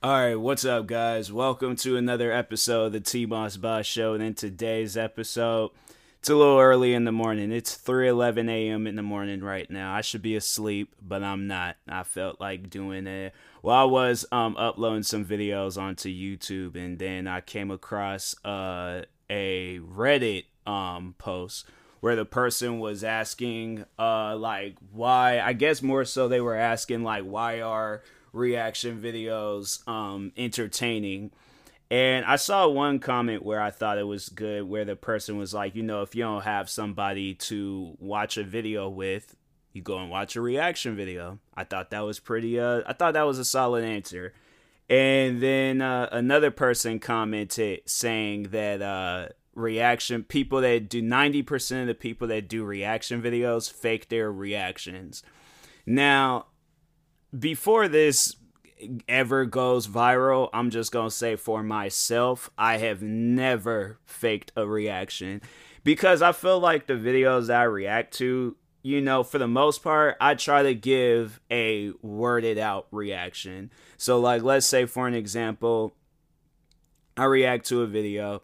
All right, what's up, guys? Welcome to another episode of the T Moss Boss Show. And in today's episode, it's a little early in the morning. It's 3:11 a.m. in the morning right now. I should be asleep, but I'm not. I felt like doing it. Well, I was um, uploading some videos onto YouTube, and then I came across uh, a Reddit um, post where the person was asking, uh, like, why? I guess more so they were asking, like, why are reaction videos um, entertaining. And I saw one comment where I thought it was good, where the person was like, you know, if you don't have somebody to watch a video with, you go and watch a reaction video. I thought that was pretty, uh, I thought that was a solid answer. And then uh, another person commented saying that uh, reaction people that do 90% of the people that do reaction videos fake their reactions. Now, before this ever goes viral, I'm just going to say for myself, I have never faked a reaction because I feel like the videos I react to, you know, for the most part, I try to give a worded out reaction. So, like, let's say for an example, I react to a video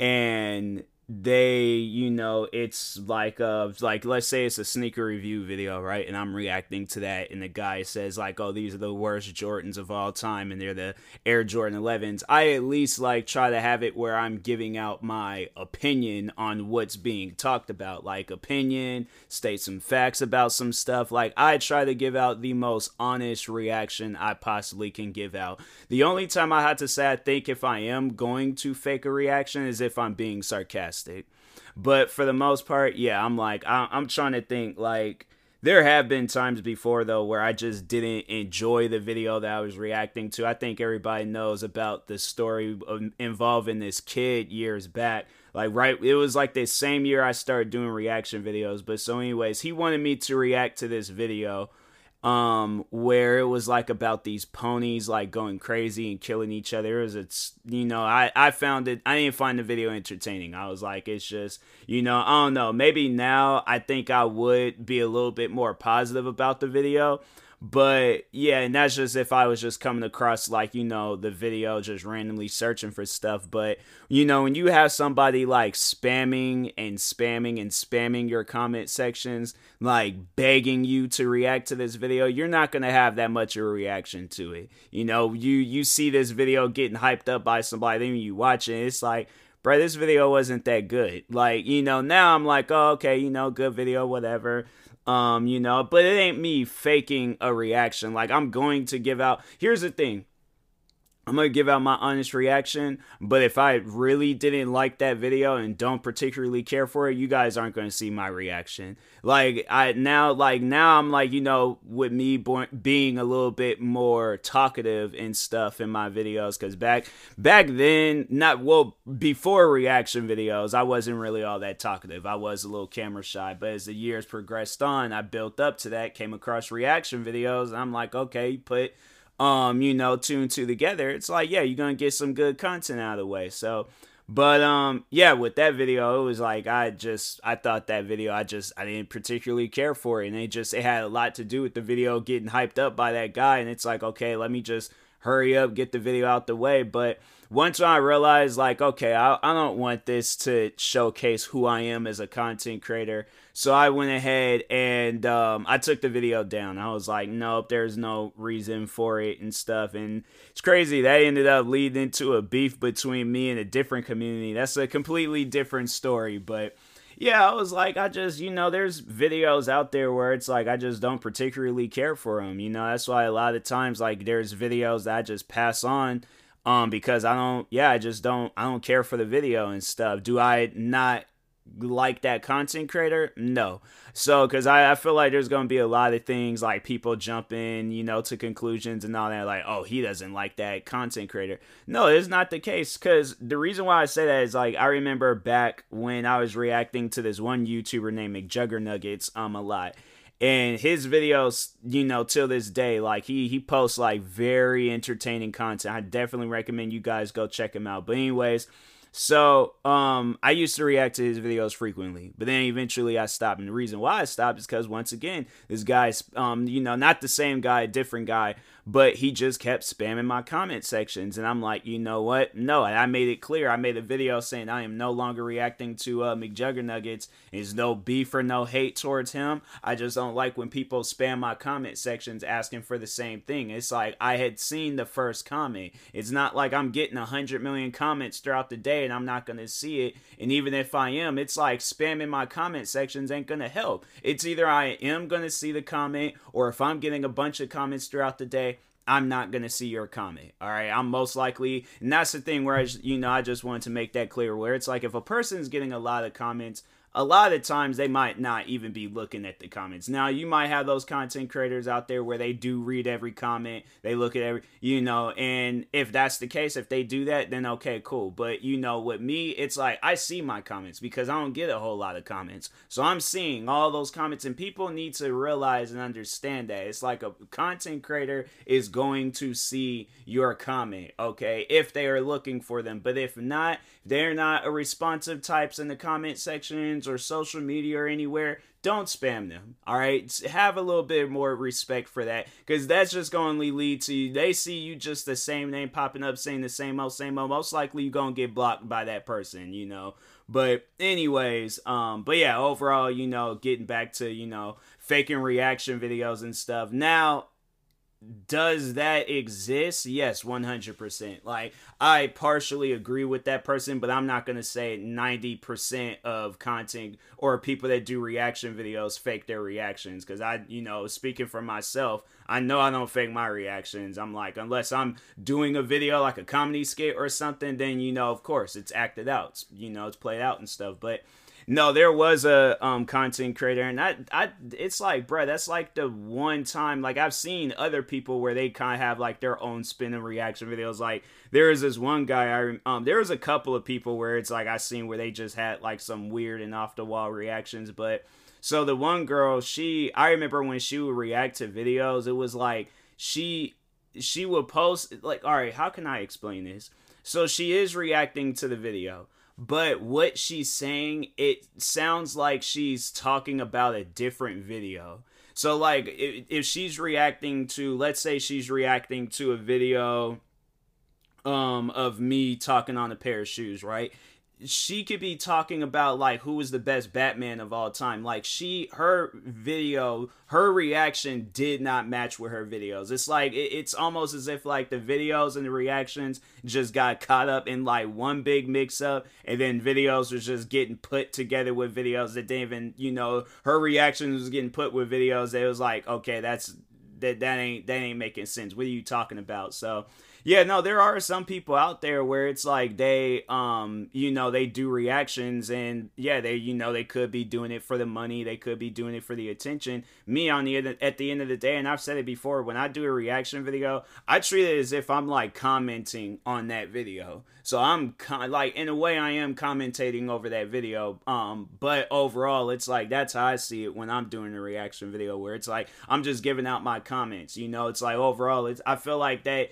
and they you know it's like uh like let's say it's a sneaker review video right? And i'm reacting to that and the guy says like oh these are the worst jordans of all time and they're the air jordan 11s i at least like try to have it where i'm giving out my opinion on what's being talked about. Like opinion state some facts about some stuff. Like i try to give out the most honest reaction i possibly can give out. The only time i had to say i think if i am going to fake a reaction is if i'm being sarcastic fantastic. But for the most part, yeah, I'm like, I, I'm trying to think like there have been times before though where I just didn't enjoy the video that I was reacting to. I think everybody knows about the story involving this kid years back. Like right, it was like the same year I started doing reaction videos. But so, anyways, he wanted me to react to this video um where it was like about these ponies like going crazy and killing each other. It it's you know i i found it i didn't find the video entertaining. I was like it's just you know i don't know. Maybe now i think i would be a little bit more positive about the video but yeah, and that's just if I was just coming across like, you know, the video just randomly searching for stuff. But, you know, when you have somebody like spamming and spamming and spamming your comment sections, like begging you to react to this video, you're not gonna have that much of a reaction to it. You know, you you see this video getting hyped up by somebody, then you watch it, it's like bro, this video wasn't that good. Like, you know, now I'm like, oh, okay, you know, good video, whatever. Um, you know, but it ain't me faking a reaction. Like I'm going to give out. Here's the thing. I'm going to give out my honest reaction, but if I really didn't like that video and don't particularly care for it, you guys aren't going to see my reaction. Like I now like now I'm like, you know, with me being a little bit more talkative and stuff in my videos cuz back back then, not well before reaction videos, I wasn't really all that talkative. I was a little camera shy, but as the years progressed on, I built up to that, came across reaction videos, and I'm like, okay, put um, you know, two and two together, it's like, yeah, you're gonna get some good content out of the way. So, but um, yeah, with that video, it was like I just I thought that video I just I didn't particularly care for it, and it just it had a lot to do with the video getting hyped up by that guy, and it's like, okay, let me just hurry up, get the video out the way. But once I realized, like, okay, I, I don't want this to showcase who I am as a content creator. So I went ahead and um, I took the video down. I was like, nope, there's no reason for it and stuff. And it's crazy. That ended up leading to a beef between me and a different community. That's a completely different story. But yeah, I was like, I just, you know, there's videos out there where it's like, I just don't particularly care for them. You know, that's why a lot of times, like, there's videos that I just pass on um because I don't yeah I just don't I don't care for the video and stuff. Do I not like that content creator? No. So, because I, I feel like there's going to be a lot of things like people jumping, you know, to conclusions and all that, like, oh, he doesn't like that content creator. No, it's not the case. Because the reason why I say that is like, I remember back when I was reacting to this one YouTuber named McJuggernuggets um, a lot and his videos you know till this day like he he posts like very entertaining content. I definitely recommend you guys go check him out. But anyways so um i used to react to his videos frequently but then eventually i stopped. And the reason why i stopped is because once again this guy's um you know not the same guy different guy but he just kept spamming my comment sections. And i'm like you know what? No. And i made it clear. I made a video saying i am no longer reacting to uh mcjuggernuggets there's no beef or no hate towards him. I just don't like when people spam my comment sections asking for the same thing. It's like i had seen the first comment. It's not like i'm getting 100 million comments throughout the day and i'm not gonna see it and even if i am it's like spamming my comment sections ain't gonna help it's either i am gonna see the comment or if i'm getting a bunch of comments throughout the day I'm not gonna see your comment. All right, I'm most likely, and that's the thing where I, you know, I just wanted to make that clear. Where it's like if a person's getting a lot of comments a lot of times they might not even be looking at the comments. Now, you might have those content creators out there where they do read every comment, they look at every, you know, and if that's the case, if they do that, then okay, cool. But, you know, with me, it's like I see my comments because I don't get a whole lot of comments. So I'm seeing all those comments, and people need to realize and understand that it's like a content creator is going to see your comment, okay, if they are looking for them. But if not, they're not a responsive types in the comment sections or social media or anywhere, don't spam them. All right, have a little bit more respect for that because that's just going to lead to you. They see you just the same name popping up, saying the same old, same old. Most likely, you're gonna get blocked by that person. You know. But anyways, um, but yeah, overall, you know, getting back to you know faking reaction videos and stuff. Now does that exist? Yes, 100%. Like, I partially agree with that person, but I'm not going to say 90% of content or people that do reaction videos fake their reactions. Because I, you know, speaking for myself, I know I don't fake my reactions. I'm like, unless I'm doing a video like a comedy skit or something, then, you know, of course, it's acted out. You know, it's played out and stuff. But, no, there was a um content creator, and I, I, it's like, bro, that's like the one time. Like I've seen other people where they kind of have like their own spin and reaction videos. Like there is this one guy, I um, there was a couple of people where it's like I seen where they just had like some weird and off the wall reactions, but. So the one girl, she I remember when she would react to videos, it was like she she would post like all right, how can I explain this? So she is reacting to the video but what she's saying it sounds like she's talking about a different video. So like if, if she's reacting to let's say she's reacting to a video um of me talking on a pair of shoes right she could be talking about like who is the best Batman of all time. Like she, her video, her reaction did not match with her videos. It's like it, it's almost as if like the videos and the reactions just got caught up in like one big mix up, and then videos was just getting put together with videos that didn't even, you know, her reaction was getting put with videos. It was like, okay, that's that that ain't that ain't making sense. What are you talking about? So yeah, no, there are some people out there where it's like they, um, you know, they do reactions and yeah, they, you know, they could be doing it for the money, they could be doing it for the attention. Me on the at the end of the day, and I've said it before, when I do a reaction video, I treat it as if I'm like commenting on that video. So I'm con- like, in a way, I am commentating over that video. Um, but overall, it's like that's how I see it when I'm doing a reaction video, where it's like I'm just giving out my comments. You know, it's like overall, it's I feel like that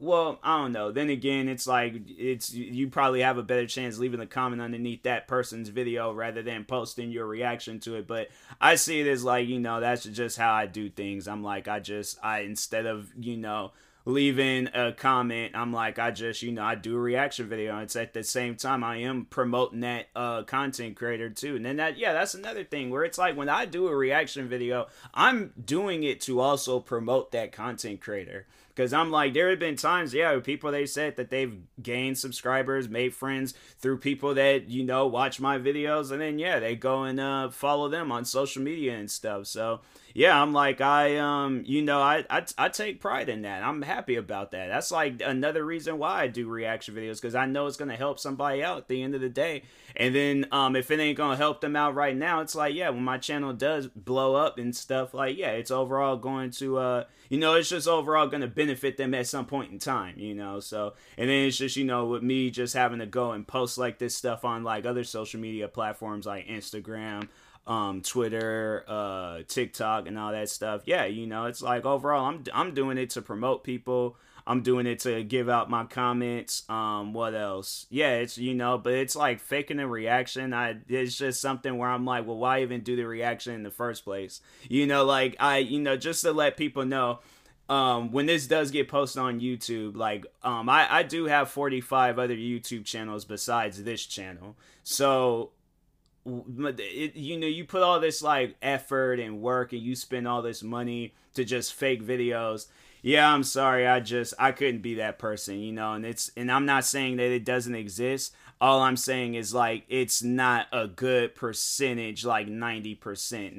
well, I don't know. Then again, it's like it's you probably have a better chance leaving a comment underneath that person's video rather than posting your reaction to it. But I see it as like you know that's just how I do things. I'm like I just I instead of you know leaving a comment. I'm like i just you know i do a reaction video And it's at the same time i am promoting that uh content creator too. And then that yeah that's another thing where it's like when i do a reaction video i'm doing it to also promote that content creator. Because I'm like, there have been times, yeah, people they said that they've gained subscribers, made friends through people that you know watch my videos, and then yeah, they go and uh, follow them on social media and stuff. So yeah, I'm like I um you know I, I I take pride in that. I'm happy about that. That's like another reason why I do reaction videos because I know it's gonna help somebody out at the end of the day. And then um if it ain't gonna help them out right now, it's like yeah, when my channel does blow up and stuff, like yeah, it's overall going to uh you know it's just overall gonna benefit them at some point in time, you know. So and then it's just you know with me just having to go and post like this stuff on like other social media platforms like Instagram um, Twitter, uh, TikTok, and all that stuff. Yeah, you know, it's like overall, I'm I'm doing it to promote people. I'm doing it to give out my comments. Um, what else? Yeah, it's you know, but it's like faking a reaction. I it's just something where I'm like, well, why even do the reaction in the first place? You know, like I, you know, just to let people know. Um, when this does get posted on YouTube, like um, I, I do have 45 other YouTube channels besides this channel. So it, you know you put all this like effort and work and you spend all this money to just fake videos. Yeah i'm sorry. I just i couldn't be that person you know and it's and i'm not saying that it doesn't exist all I'm saying is like it's not a good percentage like 90%.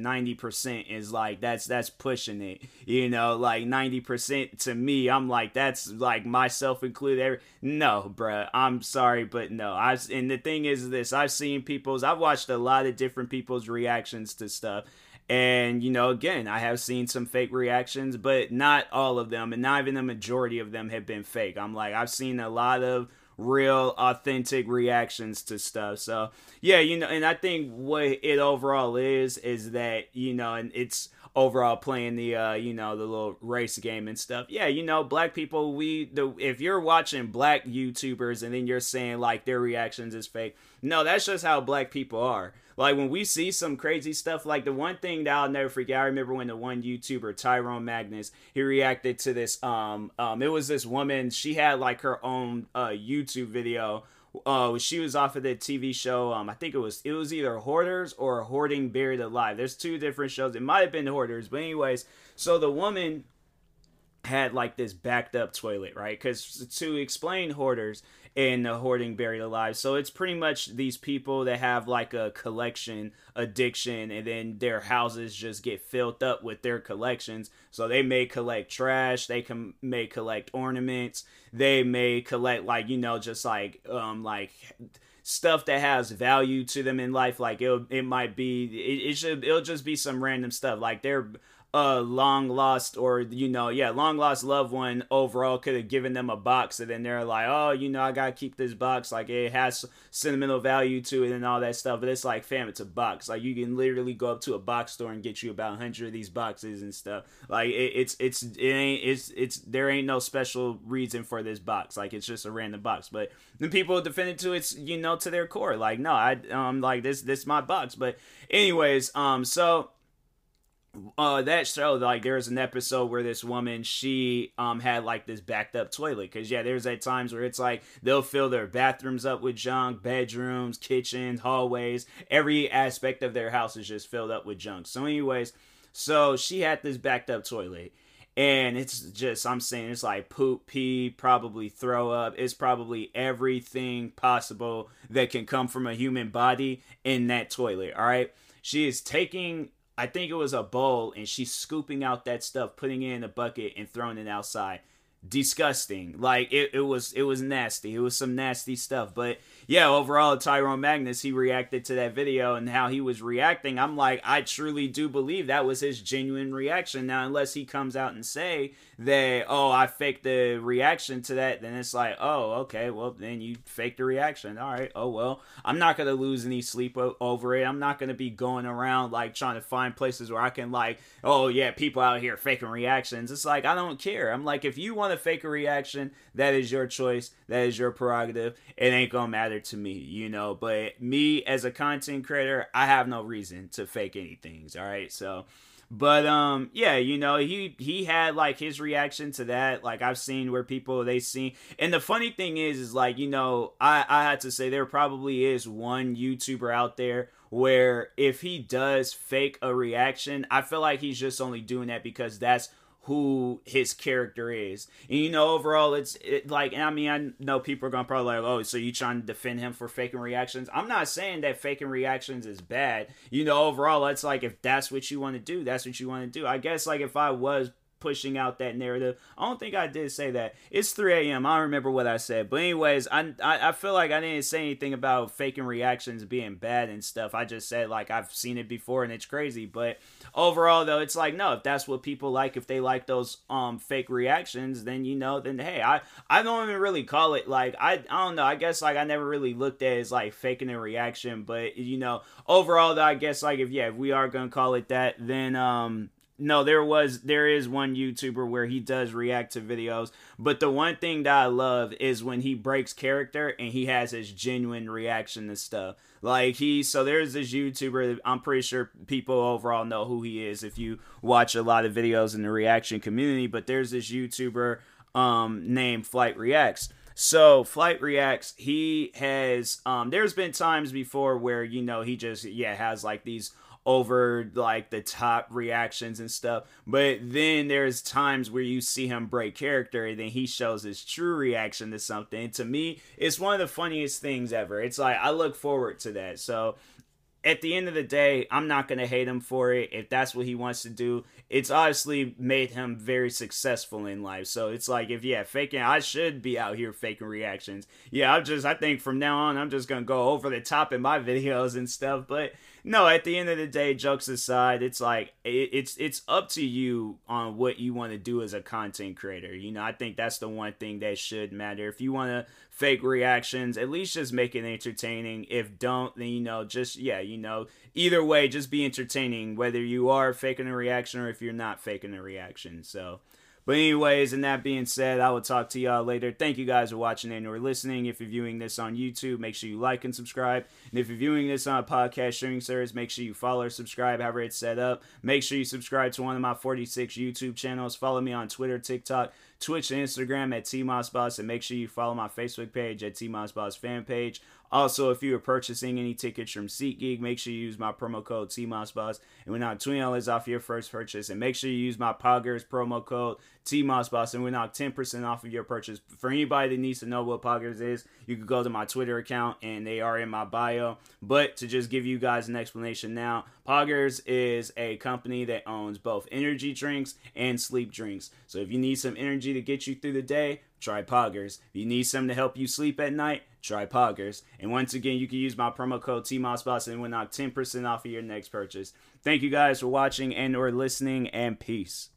90% is like that's that's pushing it. You know, like 90% to me, I'm like that's like myself included every no, bruh. I'm sorry, but no. I and the thing is this, I've seen people's I've watched a lot of different people's reactions to stuff. And, you know, again, I have seen some fake reactions, but not all of them, and not even the majority of them have been fake. I'm like, I've seen a lot of real authentic reactions to stuff. So yeah, you know, and I think what it overall is is that you know, and it's overall playing the uh you know the little race game and stuff yeah you know black people we the if you're watching black youtubers and then you're saying like their reactions is fake no that's just how black people are like when we see some crazy stuff, like the one thing that I'll never forget, I remember when the one YouTuber Tyrone Magnus he reacted to this. Um, um, it was this woman. She had like her own uh YouTube video. Uh, she was off of the TV show. Um, I think it was it was either Hoarders or Hoarding Buried Alive. There's two different shows. It might have been Hoarders, but anyways. So the woman had like this backed up toilet, right? Because to explain hoarders, in the hoarding buried alive so it's pretty much these people that have like a collection addiction and then their houses just get filled up with their collections. So they may collect trash they can may collect ornaments they may collect like you know just like um like stuff that has value to them in life. Like it it might be it, it should it'll just be some random stuff. Like they're a long lost or you know yeah long lost loved one overall could have given them a box and then they're like oh you know i gotta keep this box like it has sentimental value to it and all that stuff but it's like fam it's a box. Like you can literally go up to a box store and get you about 100 of these boxes and stuff. Like it, it's it's it ain't it's it's there ain't no special reason for this box. Like it's just a random box. But then people defend it to its you know to their core. Like no i um like this this my box. But anyways um so uh that show like there's an episode where this woman she um had like this backed up toilet. Because yeah there's at times where it's like they'll fill their bathrooms up with junk bedrooms kitchens hallways. Every aspect of their house is just filled up with junk. So anyways so she had this backed up toilet. And it's just i'm saying it's like poop pee probably throw up. It's probably everything possible that can come from a human body in that toilet all right? She is taking I think it was a bowl, and she's scooping out that stuff, putting it in a bucket, and throwing it outside. Disgusting. Like it, it was it was nasty. It was some nasty stuff. But yeah, overall, Tyrone Magnus, he reacted to that video and how he was reacting. I'm like, I truly do believe that was his genuine reaction. Now, unless he comes out and say that, oh, I faked the reaction to that, then it's like, oh, okay, well, then you faked the reaction. All right, oh, well, I'm not to lose any sleep over it. I'm not to be going around like trying to find places where I can, like, oh, yeah, people out here faking reactions. It's like, I don't care. I'm like, if you want to fake a reaction, that is your choice. That is your prerogative. It ain't going to matter to me, you know. But me as a content creator, I have no reason to fake anything. All right, so. But um yeah, you know, he he had like his reaction to that. Like I've seen where people they see and the funny thing is is like, you know, I I had to say there probably is one YouTuber out there where if he does fake a reaction, I feel like he's just only doing that because that's who his character is. And you know, overall, it's it, like, I mean, I know people are gonna probably like, oh, so you trying to defend him for faking reactions? I'm not saying that faking reactions is bad. You know, overall, it's like if that's what you want to do, that's what you want to do. I guess like if I was pushing out that narrative. I don't think I did say that. It's 3 a.m. I don't remember what I said. But anyways, I, I, I feel like I didn't say anything about faking reactions being bad and stuff. I just said like I've seen it before and it's crazy. But overall though, it's like no, if that's what people like, if they like those um fake reactions, then you know, then hey, I I don't even really call it like I I don't know. I guess like I never really looked at it as like faking a reaction, but you know, overall though, I guess like if yeah, if we are gonna call it that, then um no, there was there is one YouTuber where he does react to videos, but the one thing that I love is when he breaks character and he has his genuine reaction to stuff. Like he so there's this YouTuber I'm pretty sure people overall know who he is if you watch a lot of videos in the reaction community, but there's this YouTuber um named Flight Reacts. So Flight Reacts, he has um there's been times before where you know he just yeah has like these over like the top reactions and stuff. But then there's times where you see him break character and then he shows his true reaction to something. And to me, it's one of the funniest things ever. It's like I look forward to that. So at the end of the day, I'm not going to hate him for it. If that's what he wants to do, it's obviously made him very successful in life. So it's like, if yeah, faking, I should be out here faking reactions. Yeah, I'm just, I think from now on, I'm just going to go over the top in my videos and stuff. But no, at the end of the day, jokes aside, it's like it, it's it's up to you on what you want to do as a content creator. You know, I think that's the one thing that should matter. If you want to fake reactions, at least just make it entertaining. If don't, then you know, just yeah, you know, either way, just be entertaining. Whether you are faking a reaction or if you're not faking a reaction. So but anyways, and that being said, I will talk to y'all later. Thank you guys for watching and or listening. If you're viewing this on YouTube, make sure you like and subscribe. And if you're viewing this on a podcast streaming service, make sure you follow or subscribe, however it's set up. Make sure you subscribe to one of my 46 YouTube channels. Follow me on Twitter, TikTok, Twitch, and Instagram at TMossBoss. And make sure you follow my Facebook page at TMossBoss fan page. Also, if you are purchasing any tickets from SeatGeek, make sure you use my promo code TMossBoss and we knock $20 off your first purchase. And make sure you use my Poggers promo code TMossBoss and we knock 10% off of your purchase. For anybody that needs to know what Poggers is, you can go to my Twitter account and they are in my bio. But to just give you guys an explanation now, Poggers is a company that owns both energy drinks and sleep drinks. So if you need some energy to get you through the day, try Poggers. If you need something to help you sleep at night, try Poggers. And once again, you can use my promo code TMossBoss and we'll knock 10% off of your next purchase. Thank you guys for watching and or listening and peace.